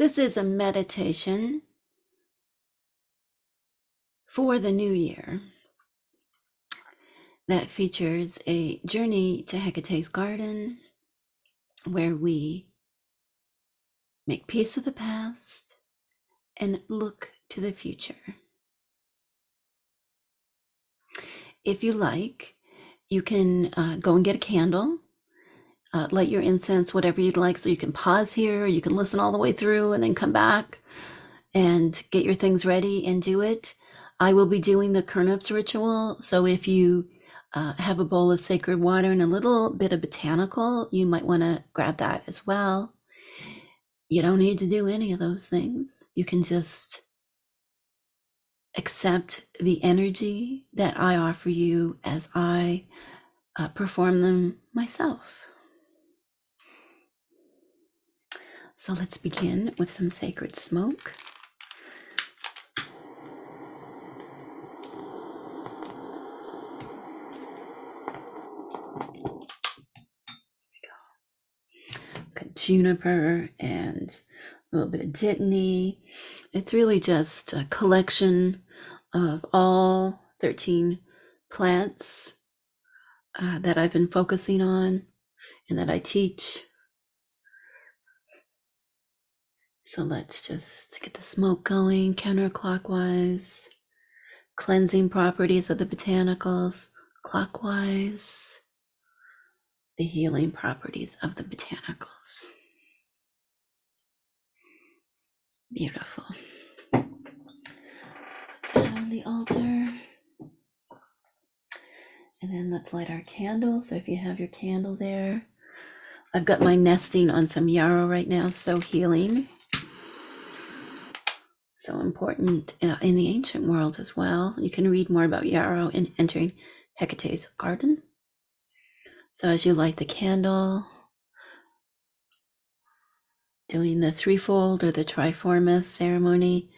This is a meditation for the new year that features a journey to Hecate's garden where we make peace with the past and look to the future. If you like, you can uh, go and get a candle, uh, light your incense, whatever you'd like. So you can pause here, you can listen all the way through and then come back and get your things ready and do it. I will be doing the Khernips ritual. So if you uh, have a bowl of sacred water and a little bit of botanical, you might want to grab that as well. You don't need to do any of those things. You can just accept the energy that I offer you as I uh, perform them myself. So let's begin with some sacred smoke. juniper and a little bit of dittany. It's really just a collection of all 13 plants uh, that I've been focusing on and that I teach. So let's just get the smoke going counterclockwise, cleansing properties of the botanicals clockwise, the healing properties of the botanicals. Beautiful. On the altar. And then let's light our candle. So if you have your candle there, I've got my nesting on some yarrow right now, so healing. So important uh, in the ancient world as well. You can read more about yarrow in entering Hecate's garden. So as you light the candle, doing the threefold or the triformis ceremony,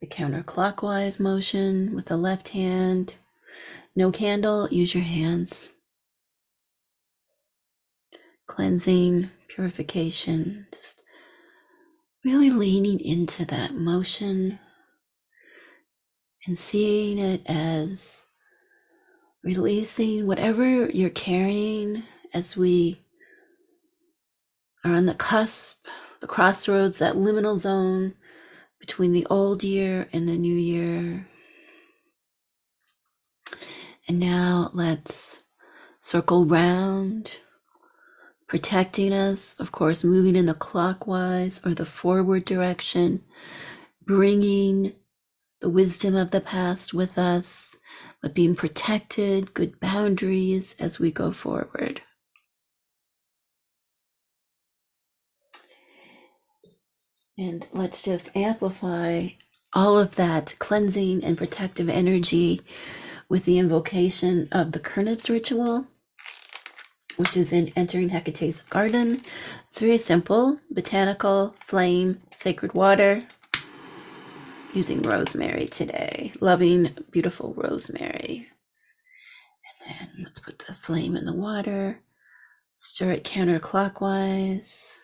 the counterclockwise motion with the left hand. No candle, use your hands. Cleansing, purification, just really leaning into that motion and seeing it as releasing whatever you're carrying as we are on the cusp the crossroads, that liminal zone between the old year and the new year. And now let's circle round, protecting us, of course, moving in the clockwise or the forward direction, bringing the wisdom of the past with us, but being protected, good boundaries as we go forward. And let's just amplify all of that cleansing and protective energy with the invocation of the Khernips ritual, which is in entering Hecate's garden. It's very simple botanical, flame, sacred water, using rosemary today. Loving, beautiful rosemary. And then let's put the flame in the water, stir it counterclockwise.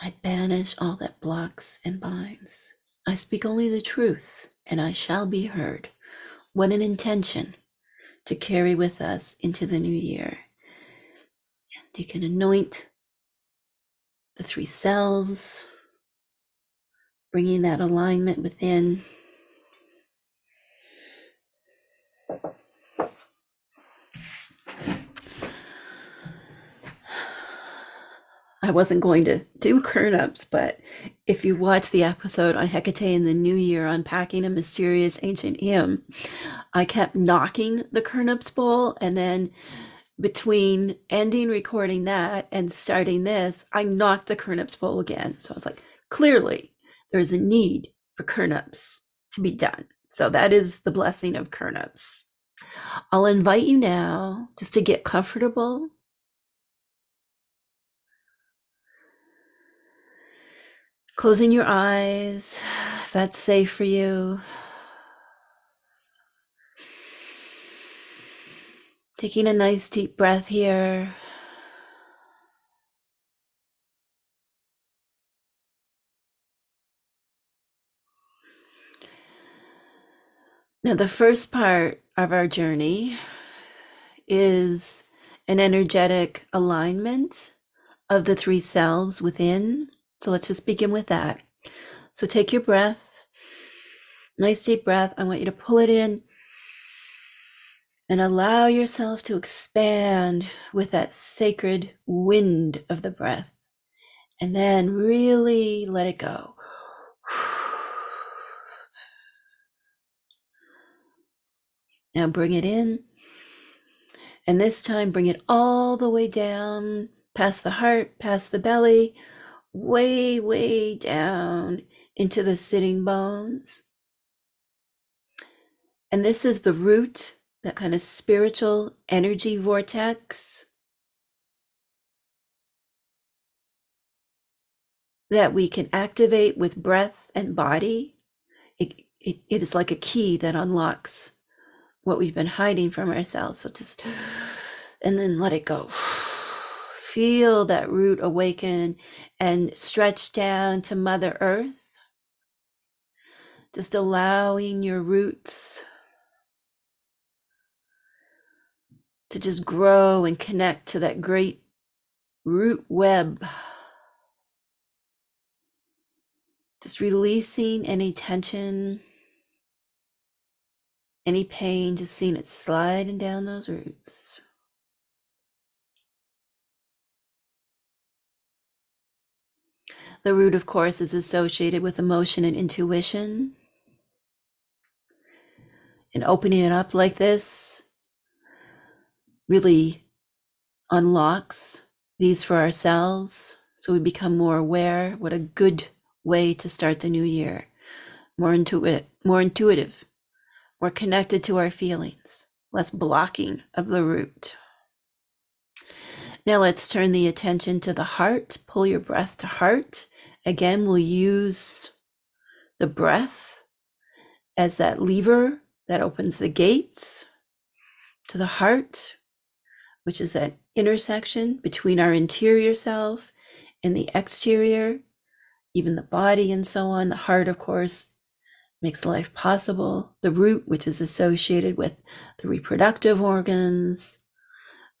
I banish all that blocks and binds. I speak only the truth, and I shall be heard. What an intention to carry with us into the new year. And you can anoint the three selves, bringing that alignment within. I wasn't going to do Khernips, but if you watch the episode on Hecate in the New Year, unpacking a mysterious ancient hymn, I kept knocking the Khernips bowl, and then between ending recording that and starting this, I knocked the Khernips bowl again. So I was like, clearly, there's a need for Khernips to be done. So that is the blessing of Khernips. I'll invite you now just to get comfortable Closing your eyes, if that's safe for you. Taking a nice deep breath here. Now, the first part of our journey is an energetic alignment of the three selves within so let's just begin with that. So take your breath, nice deep breath. I want you to pull it in and allow yourself to expand with that sacred wind of the breath. And then really let it go. Now bring it in. And this time, bring it all the way down past the heart, past the belly, way, way down into the sitting bones. And this is the root, that kind of spiritual energy vortex that we can activate with breath and body. It, it, it is like a key that unlocks what we've been hiding from ourselves. So just, and then let it go. Feel that root awaken and stretch down to Mother Earth. Just allowing your roots to just grow and connect to that great root web. Just releasing any tension, any pain, just seeing it sliding down those roots. The root, of course, is associated with emotion and intuition. And opening it up like this really unlocks these for ourselves so we become more aware. What a good way to start the new year. More intuitive, more intuitive, more connected to our feelings, less blocking of the root. Now let's turn the attention to the heart. Pull your breath to heart. Again, we'll use the breath as that lever that opens the gates to the heart, which is that intersection between our interior self and the exterior, even the body and so on. The heart, of course, makes life possible. The root, which is associated with the reproductive organs,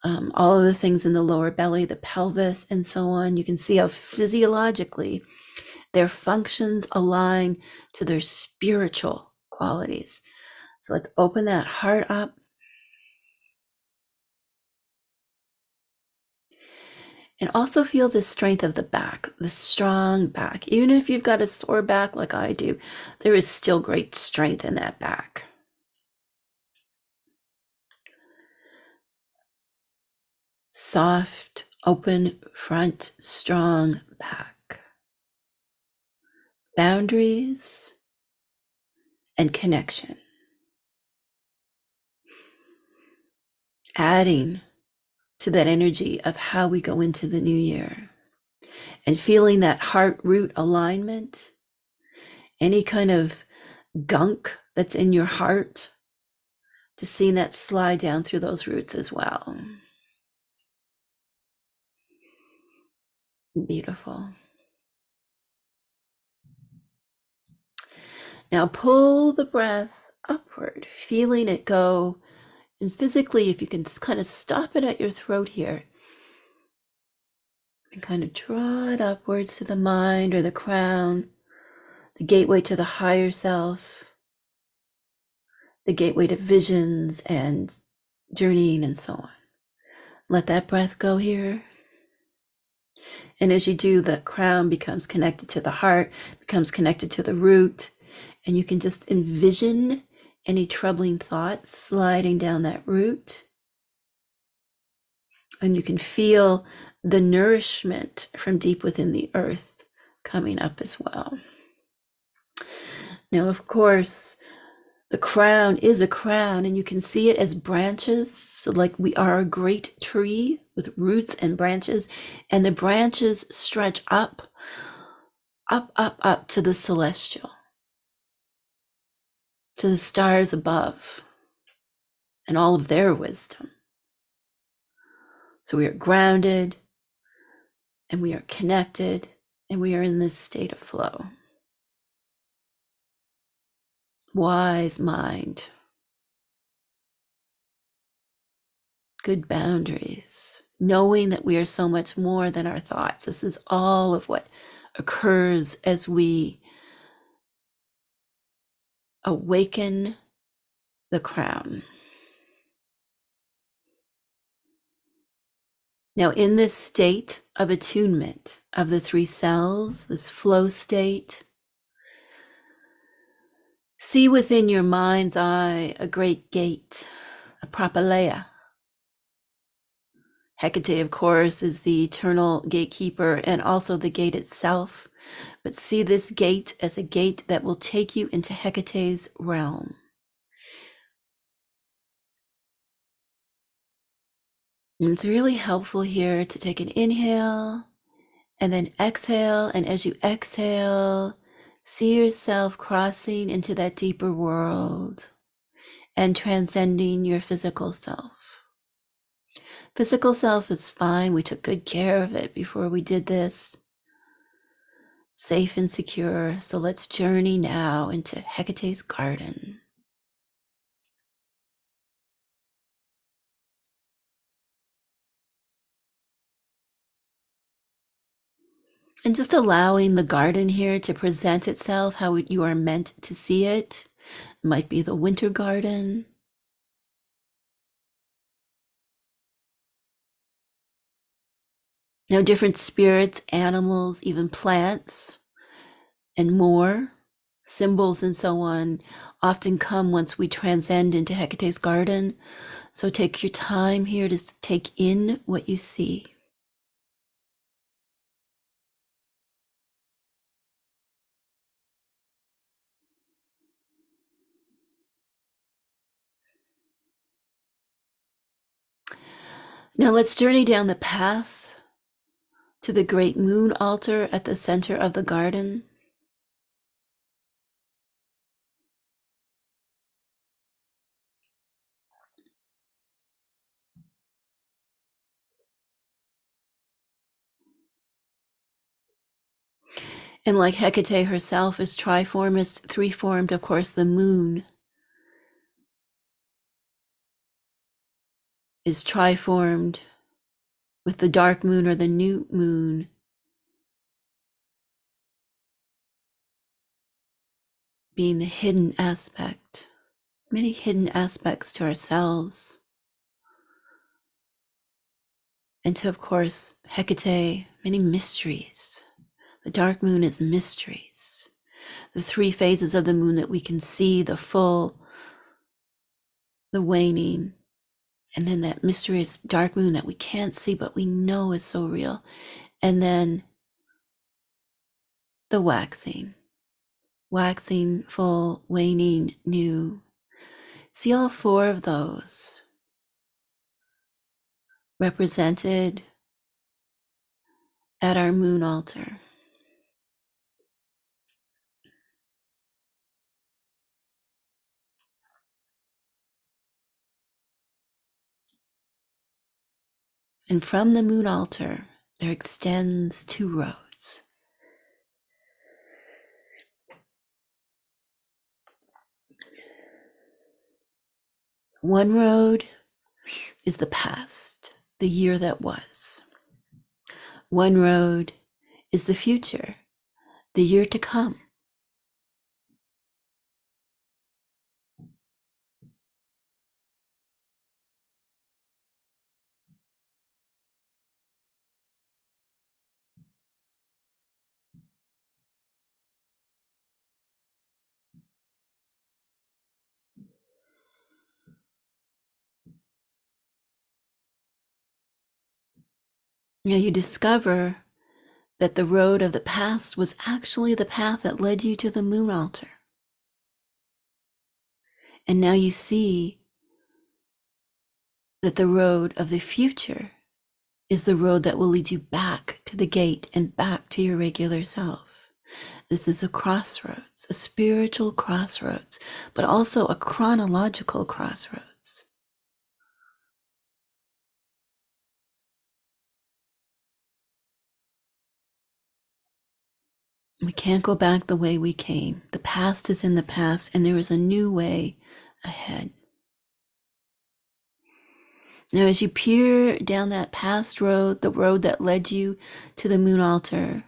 um, all of the things in the lower belly, the pelvis, and so on. You can see how physiologically their functions align to their spiritual qualities. So let's open that heart up. And also feel the strength of the back, the strong back. Even if you've got a sore back like I do, there is still great strength in that back. Soft, open front, strong back. Boundaries and connection. Adding to that energy of how we go into the new year and feeling that heart root alignment, any kind of gunk that's in your heart, just seeing that slide down through those roots as well. Beautiful. Now pull the breath upward, feeling it go and physically, if you can just kind of stop it at your throat here and kind of draw it upwards to the mind or the crown, the gateway to the higher self, the gateway to visions and journeying and so on. Let that breath go here. And as you do, the crown becomes connected to the heart, becomes connected to the root, and you can just envision any troubling thoughts sliding down that root. And you can feel the nourishment from deep within the earth coming up as well. Now, of course, the crown is a crown, and you can see it as branches. So, like we are a great tree with roots and branches, and the branches stretch up, up, up, up to the celestial to the stars above and all of their wisdom. So we are grounded and we are connected and we are in this state of flow. Wise mind, good boundaries, knowing that we are so much more than our thoughts. This is all of what occurs as we awaken the crown. Now, in this state of attunement of the three selves, this flow state, see within your mind's eye a great gate, a propylaea. Hecate, of course, is the eternal gatekeeper and also the gate itself. But see this gate as a gate that will take you into Hecate's realm. And it's really helpful here to take an inhale and then exhale. And as you exhale, see yourself crossing into that deeper world and transcending your physical self. Physical self is fine. We took good care of it before we did this. Safe and secure. So let's journey now into Hecate's garden. And just allowing the garden here to present itself how you are meant to see it. it might be the winter garden. Now, different spirits, animals, even plants, and more, symbols, and so on, often come once we transcend into Hecate's garden. So take your time here to take in what you see. Now let's journey down the path to the great moon altar at the center of the garden. And like Hecate herself is triformis, three formed, of course, the moon is triformed with the dark moon or the new moon. Being the hidden aspect, many hidden aspects to ourselves. And to, of course, Hecate, many mysteries. The dark moon is mysteries. The three phases of the moon that we can see the full, the waning, and then that mysterious dark moon that we can't see but we know is so real. And then the waxing. Waxing full waning new. See all four of those represented at our moon altar And from the moon altar, there extends two roads. One road is the past, the year that was. One road is the future, the year to come. Now you discover that the road of the past was actually the path that led you to the moon altar. And now you see that the road of the future is the road that will lead you back to the gate and back to your regular self. This is a crossroads, a spiritual crossroads, but also a chronological crossroads. We can't go back the way we came. The past is in the past, and there is a new way ahead. Now, as you peer down that past road, the road that led you to the moon altar,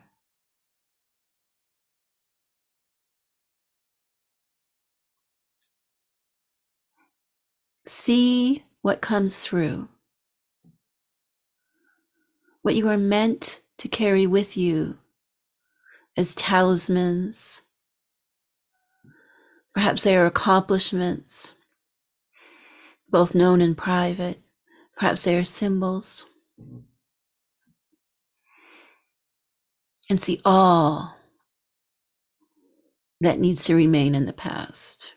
see what comes through, what you are meant to carry with you as talismans. Perhaps they are accomplishments, both known and private. Perhaps they are symbols. And see all that needs to remain in the past.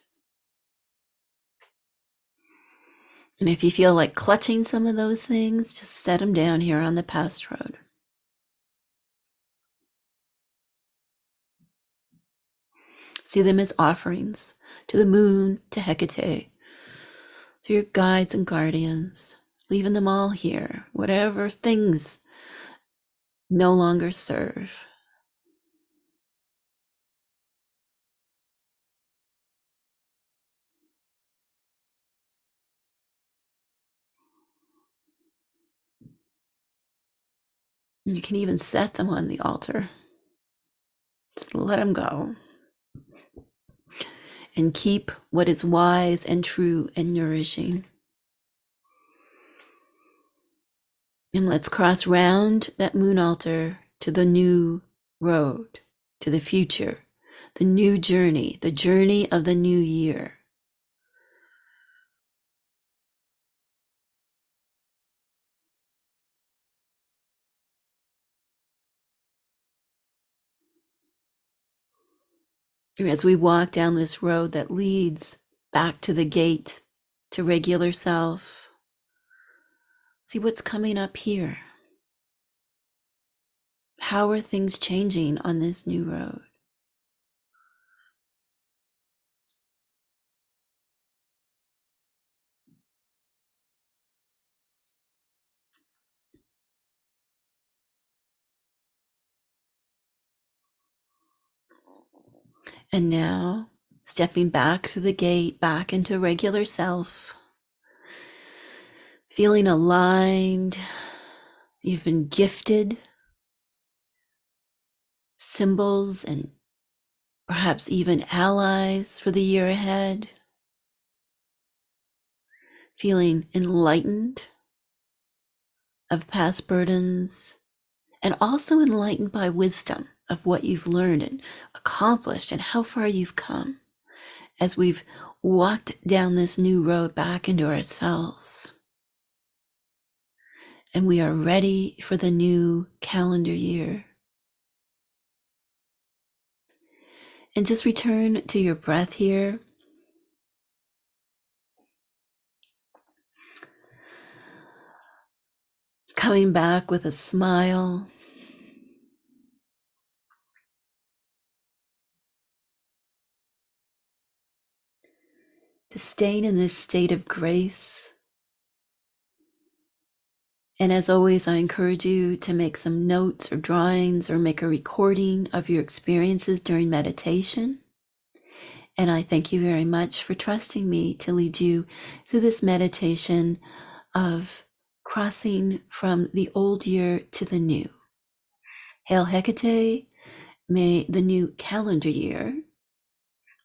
And if you feel like clutching some of those things, just set them down here on the past road. See them as offerings to the moon, to Hecate, to your guides and guardians, leaving them all here, whatever things no longer serve. You can even set them on the altar. Just let them go. And keep what is wise and true and nourishing. And let's cross round that moon altar to the new road, to the future, the new journey, the journey of the new year. As we walk down this road that leads back to the gate to regular self, see what's coming up here. How are things changing on this new road? And now, stepping back through the gate, back into regular self, feeling aligned. You've been gifted symbols and perhaps even allies for the year ahead. Feeling enlightened of past burdens and also enlightened by wisdom of what you've learned and accomplished and how far you've come as we've walked down this new road back into ourselves. And we are ready for the new calendar year. And just return to your breath here. Coming back with a smile. To staying in this state of grace. And as always, I encourage you to make some notes or drawings or make a recording of your experiences during meditation. And I thank you very much for trusting me to lead you through this meditation of crossing from the old year to the new. Hail Hecate, may the new calendar year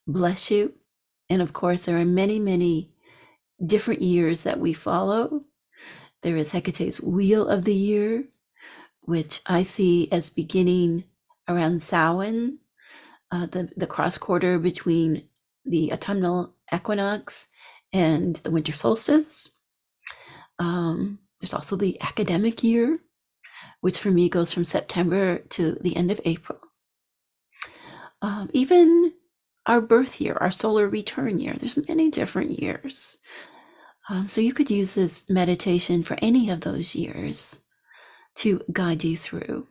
bless you and of course, there are many, many different years that we follow. There is Hecate's Wheel of the Year, which I see as beginning around Samhain, uh, the, the cross quarter between the autumnal equinox and the winter solstice. Um, there's also the academic year, which for me goes from September to the end of April. Um, even our birth year, our solar return year. There's many different years. Um, so you could use this meditation for any of those years to guide you through.